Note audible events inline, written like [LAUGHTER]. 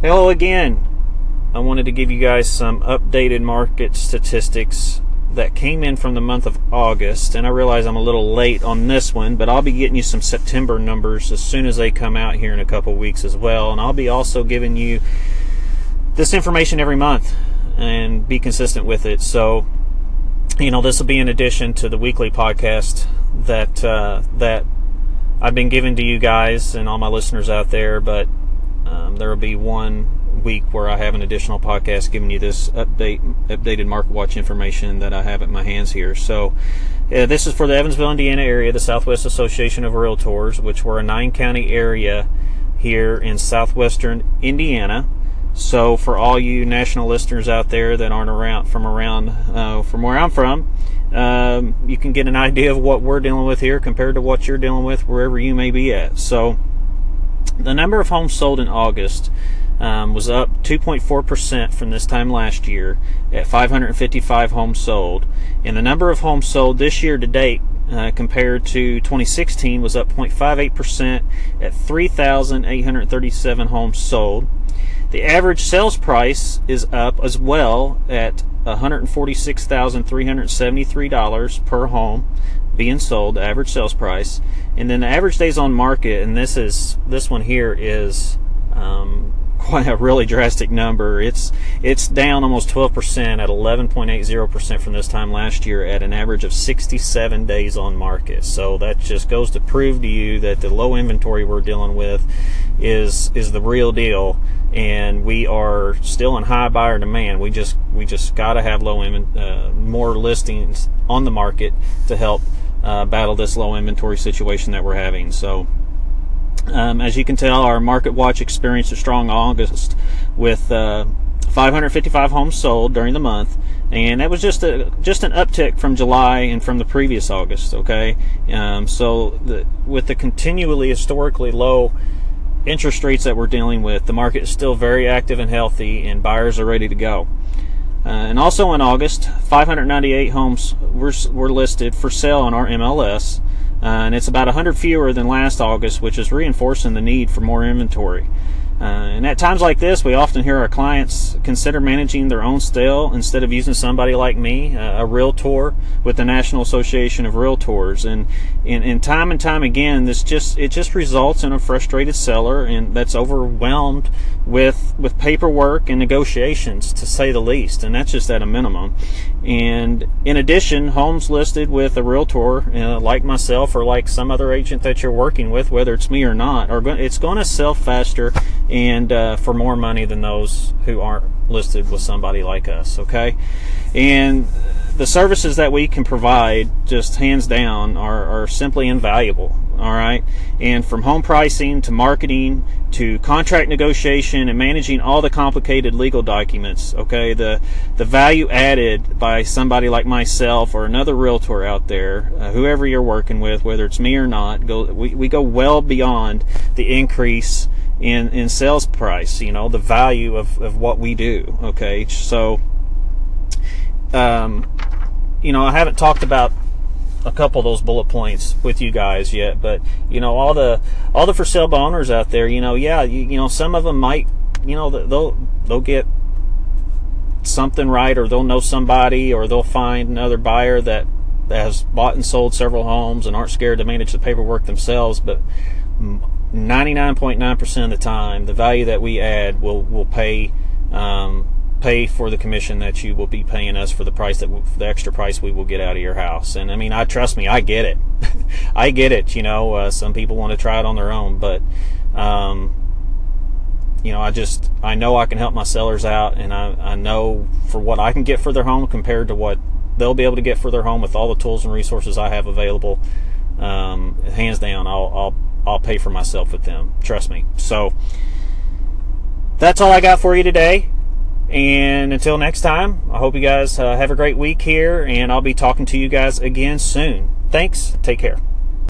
Hello again. I wanted to give you guys some updated market statistics that came in from the month of August, and I realize I'm a little late on this one, but I'll be getting you some September numbers as soon as they come out here in a couple weeks as well, and I'll be also giving you this information every month and be consistent with it. So, you know, this will be in addition to the weekly podcast that uh, that I've been giving to you guys and all my listeners out there, but um, there will be one week where I have an additional podcast giving you this update, updated market watch information that I have at my hands here. So, uh, this is for the Evansville, Indiana area, the Southwest Association of Realtors, which we're a nine county area here in southwestern Indiana. So, for all you national listeners out there that aren't around from around uh, from where I'm from, um, you can get an idea of what we're dealing with here compared to what you're dealing with wherever you may be at. So, the number of homes sold in August um, was up 2.4% from this time last year at 555 homes sold. And the number of homes sold this year to date uh, compared to 2016 was up 0.58% at 3,837 homes sold. The average sales price is up as well at $146,373 per home being sold, average sales price, and then the average days on market. And this is this one here is um, [LAUGHS] quite a really drastic number. It's it's down almost 12% at 11.80% from this time last year at an average of 67 days on market. So that just goes to prove to you that the low inventory we're dealing with is is the real deal and we are still in high buyer demand. We just we just got to have low uh, more listings on the market to help uh, battle this low inventory situation that we're having. So, um, as you can tell, our market watch experienced a strong August with uh, 555 homes sold during the month, and that was just a just an uptick from July and from the previous August. Okay, um, so the, with the continually historically low interest rates that we're dealing with, the market is still very active and healthy, and buyers are ready to go. Uh, and also in August, 598 homes were, were listed for sale on our MLS, uh, and it's about 100 fewer than last August, which is reinforcing the need for more inventory. Uh, and at times like this, we often hear our clients consider managing their own sale instead of using somebody like me, a, a realtor with the National Association of Realtors. And, and, and time and time again, this just it just results in a frustrated seller and that's overwhelmed with with paperwork and negotiations, to say the least. And that's just at a minimum. And in addition, homes listed with a realtor uh, like myself or like some other agent that you're working with, whether it's me or not, are it's going to sell faster and uh, for more money than those who aren't listed with somebody like us. Okay, and the services that we can provide, just hands down, are, are simply invaluable. All right, and from home pricing to marketing to contract negotiation and managing all the complicated legal documents. Okay, the the value added by somebody like myself or another realtor out there, uh, whoever you're working with, whether it's me or not, go we, we go well beyond the increase in in sales price you know the value of, of what we do okay so um you know i haven't talked about a couple of those bullet points with you guys yet but you know all the all the for sale owners out there you know yeah you, you know some of them might you know they'll they'll get something right or they'll know somebody or they'll find another buyer that, that has bought and sold several homes and aren't scared to manage the paperwork themselves but 99.9% of the time, the value that we add will will pay um, pay for the commission that you will be paying us for the price that the extra price we will get out of your house. And I mean, I trust me, I get it. [LAUGHS] I get it. You know, uh, some people want to try it on their own, but um, you know, I just I know I can help my sellers out, and I I know for what I can get for their home compared to what they'll be able to get for their home with all the tools and resources I have available. Um, hands down, I'll, I'll I'll pay for myself with them. Trust me. So that's all I got for you today. And until next time, I hope you guys uh, have a great week here, and I'll be talking to you guys again soon. Thanks. Take care.